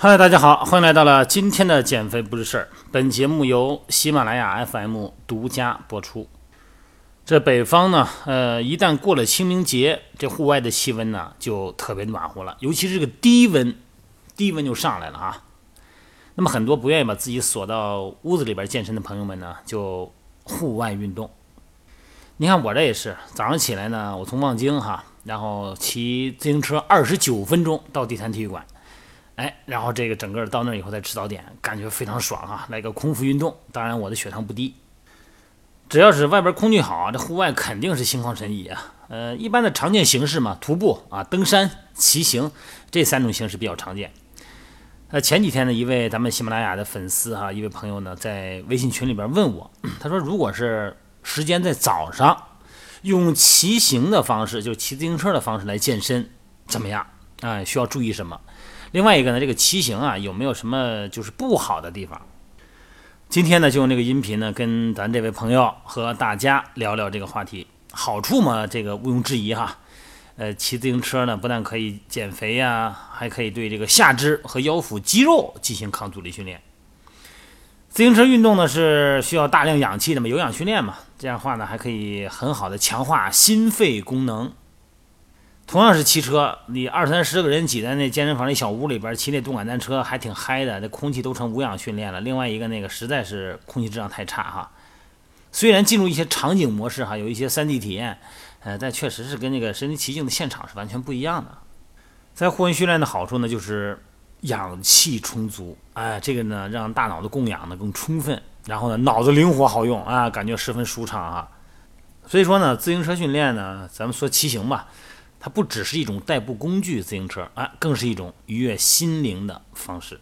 嗨，大家好，欢迎来到了今天的减肥不是事儿。本节目由喜马拉雅 FM 独家播出。这北方呢，呃，一旦过了清明节，这户外的气温呢就特别暖和了，尤其是这个低温，低温就上来了啊。那么很多不愿意把自己锁到屋子里边健身的朋友们呢，就户外运动。你看我这也是，早上起来呢，我从望京哈，然后骑自行车二十九分钟到第三体育馆。哎，然后这个整个到那以后再吃早点，感觉非常爽啊！来个空腹运动，当然我的血糖不低。只要是外边空气好，这户外肯定是心旷神怡啊。呃，一般的常见形式嘛，徒步啊、登山、骑行这三种形式比较常见。呃，前几天呢，一位咱们喜马拉雅的粉丝哈，一位朋友呢，在微信群里边问我，他说，如果是时间在早上，用骑行的方式，就骑自行车的方式来健身，怎么样？啊，需要注意什么？另外一个呢，这个骑行啊，有没有什么就是不好的地方？今天呢，就用这个音频呢，跟咱这位朋友和大家聊聊这个话题。好处嘛，这个毋庸置疑哈。呃，骑自行车呢，不但可以减肥呀，还可以对这个下肢和腰腹肌肉进行抗阻力训练。自行车运动呢，是需要大量氧气的嘛，有氧训练嘛，这样的话呢，还可以很好的强化心肺功能。同样是骑车，你二三十个人挤在那健身房那小屋里边骑那动感单车，还挺嗨的。那空气都成无氧训练了。另外一个那个实在是空气质量太差哈。虽然进入一些场景模式哈，有一些 3D 体验，呃，但确实是跟那个身临其境的现场是完全不一样的。在户外训练的好处呢，就是氧气充足，哎，这个呢让大脑的供氧呢更充分，然后呢脑子灵活好用啊，感觉十分舒畅啊。所以说呢，自行车训练呢，咱们说骑行吧。它不只是一种代步工具，自行车啊，更是一种愉悦心灵的方式。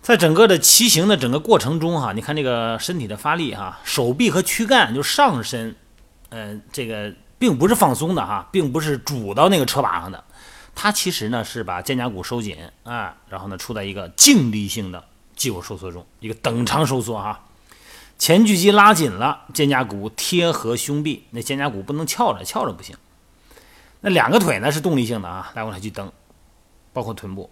在整个的骑行的整个过程中，哈，你看这个身体的发力，哈，手臂和躯干就上身，呃，这个并不是放松的，哈，并不是拄到那个车把上的，它其实呢是把肩胛骨收紧啊，然后呢处在一个静力性的肌肉收缩中，一个等长收缩，哈。前锯肌拉紧了，肩胛骨贴合胸壁，那肩胛骨不能翘着，翘着不行。那两个腿呢是动力性的啊，来回来去蹬，包括臀部。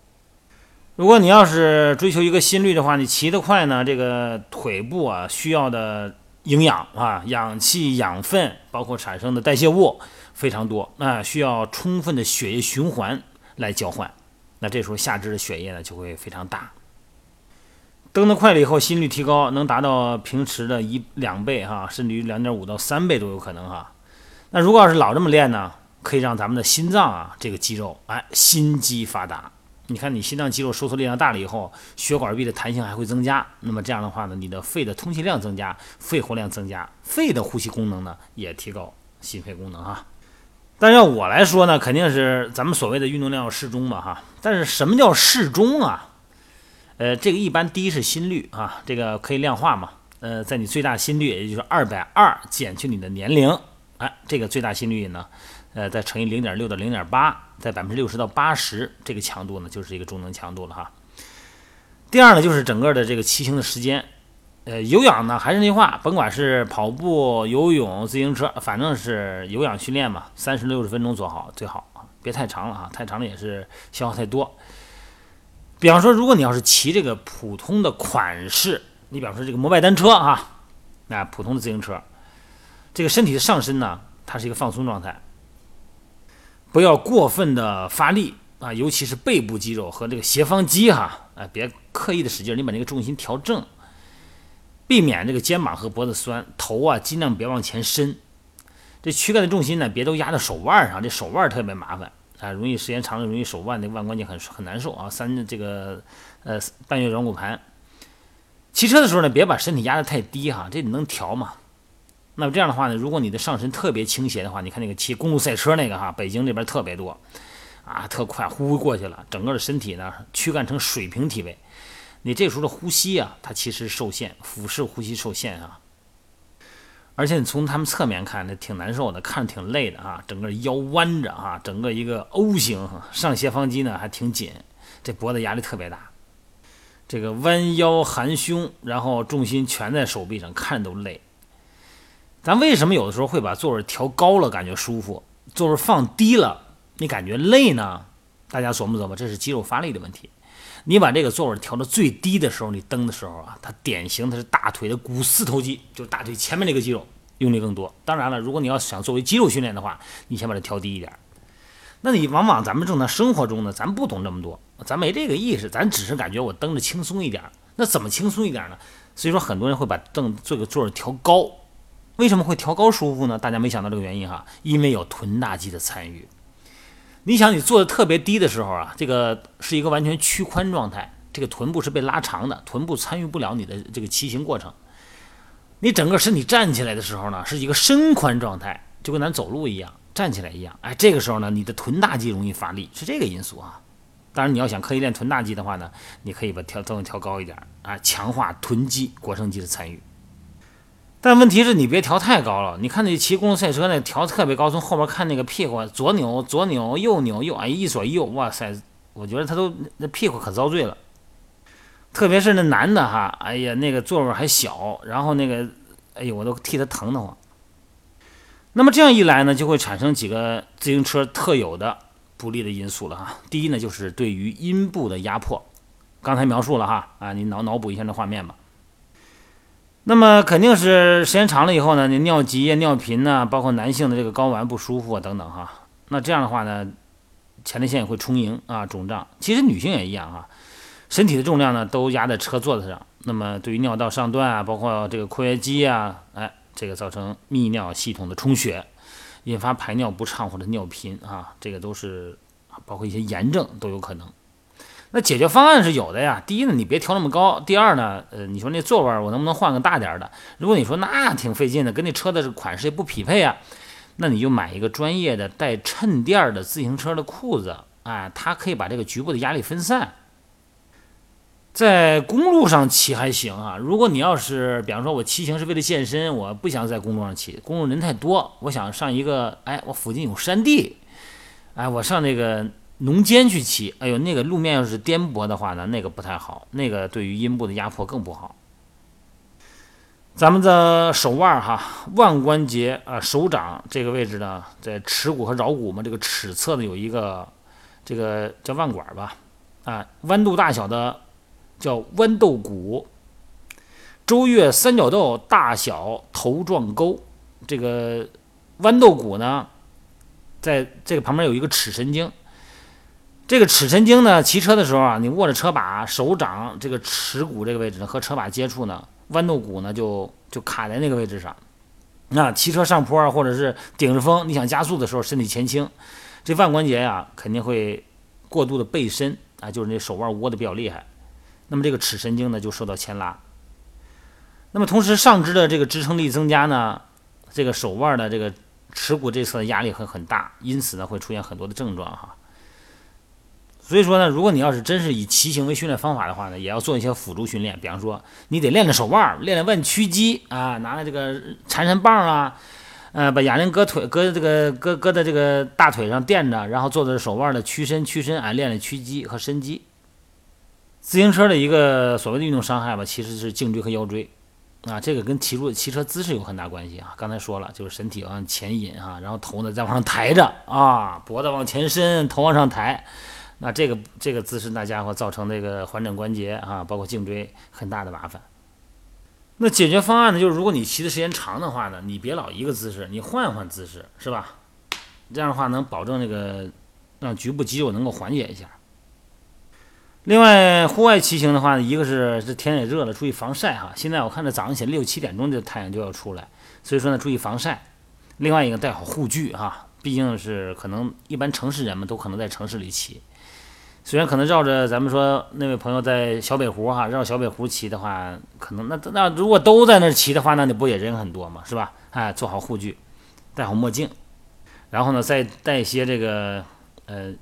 如果你要是追求一个心率的话，你骑得快呢，这个腿部啊需要的营养啊、氧气、养分，包括产生的代谢物非常多，那需要充分的血液循环来交换。那这时候下肢的血液呢就会非常大。蹬得快了以后，心率提高能达到平时的一两倍哈，甚至于两点五到三倍都有可能哈。那如果要是老这么练呢？可以让咱们的心脏啊，这个肌肉哎，心肌发达。你看，你心脏肌肉收缩力量大了以后，血管壁的弹性还会增加。那么这样的话呢，你的肺的通气量增加，肺活量增加，肺的呼吸功能呢也提高，心肺功能哈。但要我来说呢，肯定是咱们所谓的运动量要适中嘛哈。但是什么叫适中啊？呃，这个一般第一是心率啊，这个可以量化嘛。呃，在你最大心率，也就是二百二减去你的年龄，哎，这个最大心率呢？呃，再乘以零点六到零点八，在百分之六十到八十，这个强度呢，就是一个中等强度了哈。第二呢，就是整个的这个骑行的时间，呃，有氧呢，还是那句话，甭管是跑步、游泳、自行车，反正是有氧训练嘛，三十六十分钟做好最好，别太长了哈，太长了也是消耗太多。比方说，如果你要是骑这个普通的款式，你比方说这个摩拜单车哈，那普通的自行车，这个身体的上身呢，它是一个放松状态。不要过分的发力啊，尤其是背部肌肉和这个斜方肌哈，啊，别刻意的使劲，你把这个重心调正，避免这个肩膀和脖子酸，头啊尽量别往前伸，这躯干的重心呢，别都压在手腕上，这手腕特别麻烦啊，容易时间长了容易手腕那腕关节很很难受啊，三这个呃半月软骨盘。骑车的时候呢，别把身体压得太低哈，这你能调吗？那么这样的话呢，如果你的上身特别倾斜的话，你看那个骑公路赛车那个哈，北京这边特别多，啊，特快，呼呼过去了，整个的身体呢，躯干成水平体位，你这时候的呼吸啊，它其实受限，俯式呼吸受限啊，而且你从他们侧面看，那挺难受的，看着挺累的啊，整个腰弯着啊，整个一个 O 型，上斜方肌呢还挺紧，这脖子压力特别大，这个弯腰含胸，然后重心全在手臂上，看着都累。咱为什么有的时候会把座位调高了感觉舒服，座位放低了你感觉累呢？大家琢磨琢磨，这是肌肉发力的问题。你把这个座位调到最低的时候，你蹬的时候啊，它典型的是大腿的股四头肌，就是大腿前面那个肌肉用力更多。当然了，如果你要想作为肌肉训练的话，你先把它调低一点。那你往往咱们正常生活中呢，咱不懂这么多，咱没这个意识，咱只是感觉我蹬着轻松一点。那怎么轻松一点呢？所以说很多人会把凳这个座位调高。为什么会调高舒服呢？大家没想到这个原因哈，因为有臀大肌的参与。你想，你坐的特别低的时候啊，这个是一个完全屈髋状态，这个臀部是被拉长的，臀部参与不了你的这个骑行过程。你整个身体站起来的时候呢，是一个伸髋状态，就跟咱走路一样，站起来一样。哎，这个时候呢，你的臀大肌容易发力，是这个因素啊。当然，你要想刻意练臀大肌的话呢，你可以把调重调高一点啊，强化臀肌、腘绳肌的参与。但问题是你别调太高了。你看那骑公路赛车那调特别高，从后边看那个屁股左扭左扭右扭右，哎，一左一右，哇塞！我觉得他都那屁股可遭罪了。特别是那男的哈，哎呀，那个座位还小，然后那个，哎呦，我都替他疼得慌。那么这样一来呢，就会产生几个自行车特有的不利的因素了哈。第一呢，就是对于阴部的压迫。刚才描述了哈，啊，你脑脑补一下那画面吧。那么肯定是时间长了以后呢，你尿急呀、尿频呐，包括男性的这个睾丸不舒服啊等等哈。那这样的话呢，前列腺也会充盈啊、肿胀。其实女性也一样哈，身体的重量呢都压在车座子上，那么对于尿道上段啊，包括这个括约肌啊，哎，这个造成泌尿系统的充血，引发排尿不畅或者尿频啊，这个都是包括一些炎症都有可能。那解决方案是有的呀。第一呢，你别调那么高；第二呢，呃，你说那座位我能不能换个大点的？如果你说那挺费劲的，跟那车的款式也不匹配啊，那你就买一个专业的带衬垫的自行车的裤子，啊，它可以把这个局部的压力分散。在公路上骑还行啊。如果你要是，比方说我骑行是为了健身，我不想在公路上骑，公路人太多，我想上一个，哎，我附近有山地，哎，我上那个。农间去骑，哎呦，那个路面要是颠簸的话呢，那个不太好，那个对于阴部的压迫更不好。咱们的手腕哈，腕关节啊，手掌这个位置呢，在尺骨和桡骨嘛，这个尺侧呢有一个这个叫腕管吧，啊，弯度大小的叫豌豆骨，周月三角豆大小头状沟，这个豌豆骨呢，在这个旁边有一个尺神经。这个尺神经呢，骑车的时候啊，你握着车把，手掌这个尺骨这个位置呢和车把接触呢，豌豆骨呢就就卡在那个位置上。那骑车上坡啊或者是顶着风，你想加速的时候，身体前倾，这腕关节呀肯定会过度的背伸啊，就是那手腕窝的比较厉害。那么这个尺神经呢就受到牵拉。那么同时上肢的这个支撑力增加呢，这个手腕的这个耻骨这侧的压力会很大，因此呢会出现很多的症状哈。所以说呢，如果你要是真是以骑行为训练方法的话呢，也要做一些辅助训练，比方说你得练练手腕，练练腕屈肌啊，拿着这个缠缠棒啊，呃，把哑铃搁腿，搁这个搁搁在这个大腿上垫着，然后做的手腕的屈伸屈伸，啊，练练屈肌和伸肌。自行车的一个所谓的运动伤害吧，其实是颈椎和腰椎啊，这个跟骑路骑车姿势有很大关系啊。刚才说了，就是身体往前引啊，然后头呢再往上抬着啊，脖子往前伸，头往上抬。那这个这个姿势，那家伙造成这个环枕关节啊，包括颈椎很大的麻烦。那解决方案呢，就是如果你骑的时间长的话呢，你别老一个姿势，你换换姿势，是吧？这样的话能保证这个让局部肌肉能够缓解一下。另外，户外骑行的话呢，一个是这天也热了，注意防晒哈。现在我看这早上起来六七点钟这太阳就要出来，所以说呢，注意防晒。另外一个带好护具哈，毕竟是可能一般城市人们都可能在城市里骑。虽然可能绕着咱们说那位朋友在小北湖哈，绕小北湖骑的话，可能那那如果都在那骑的话，那你不也人很多嘛，是吧？哎，做好护具，戴好墨镜，然后呢再带一些这个呃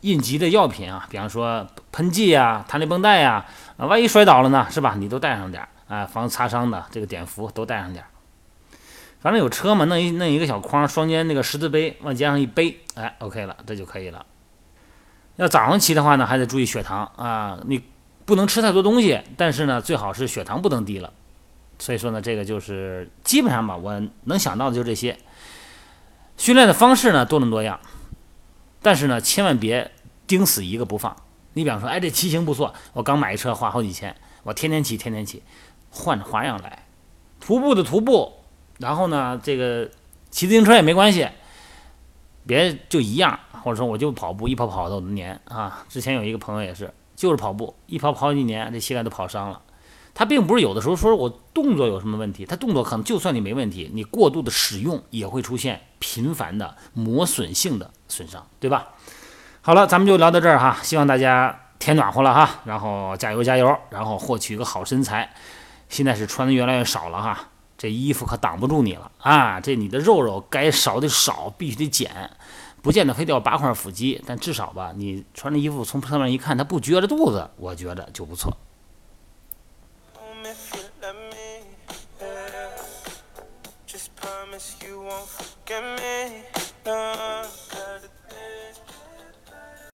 应急的药品啊，比方说喷剂呀、弹力绷带呀，啊，万一摔倒了呢，是吧？你都带上点儿啊，防擦伤的这个碘伏都带上点儿。反正有车嘛，弄一弄一个小筐，双肩那个十字背往肩上一背，哎，OK 了，这就可以了。要早上骑的话呢，还得注意血糖啊，你不能吃太多东西，但是呢，最好是血糖不能低了。所以说呢，这个就是基本上吧，我能想到的就这些。训练的方式呢多种多样，但是呢，千万别盯死一个不放。你比方说，哎，这骑行不错，我刚买一车花好几千，我天天骑，天天骑，换着花样来。徒步的徒步，然后呢，这个骑自行车也没关系，别就一样，或者说我就跑步，一跑跑多年啊。之前有一个朋友也是，就是跑步，一跑跑几年，这膝盖都跑伤了。他并不是有的时候说我动作有什么问题，他动作可能就算你没问题，你过度的使用也会出现频繁的磨损性的损伤，对吧？好了，咱们就聊到这儿哈，希望大家天暖和了哈，然后加油加油，然后获取一个好身材。现在是穿的越来越少了哈，这衣服可挡不住你了啊！这你的肉肉该少的少，必须得减，不见得非得要八块腹肌，但至少吧，你穿着衣服从侧面一看，他不撅着肚子，我觉得就不错。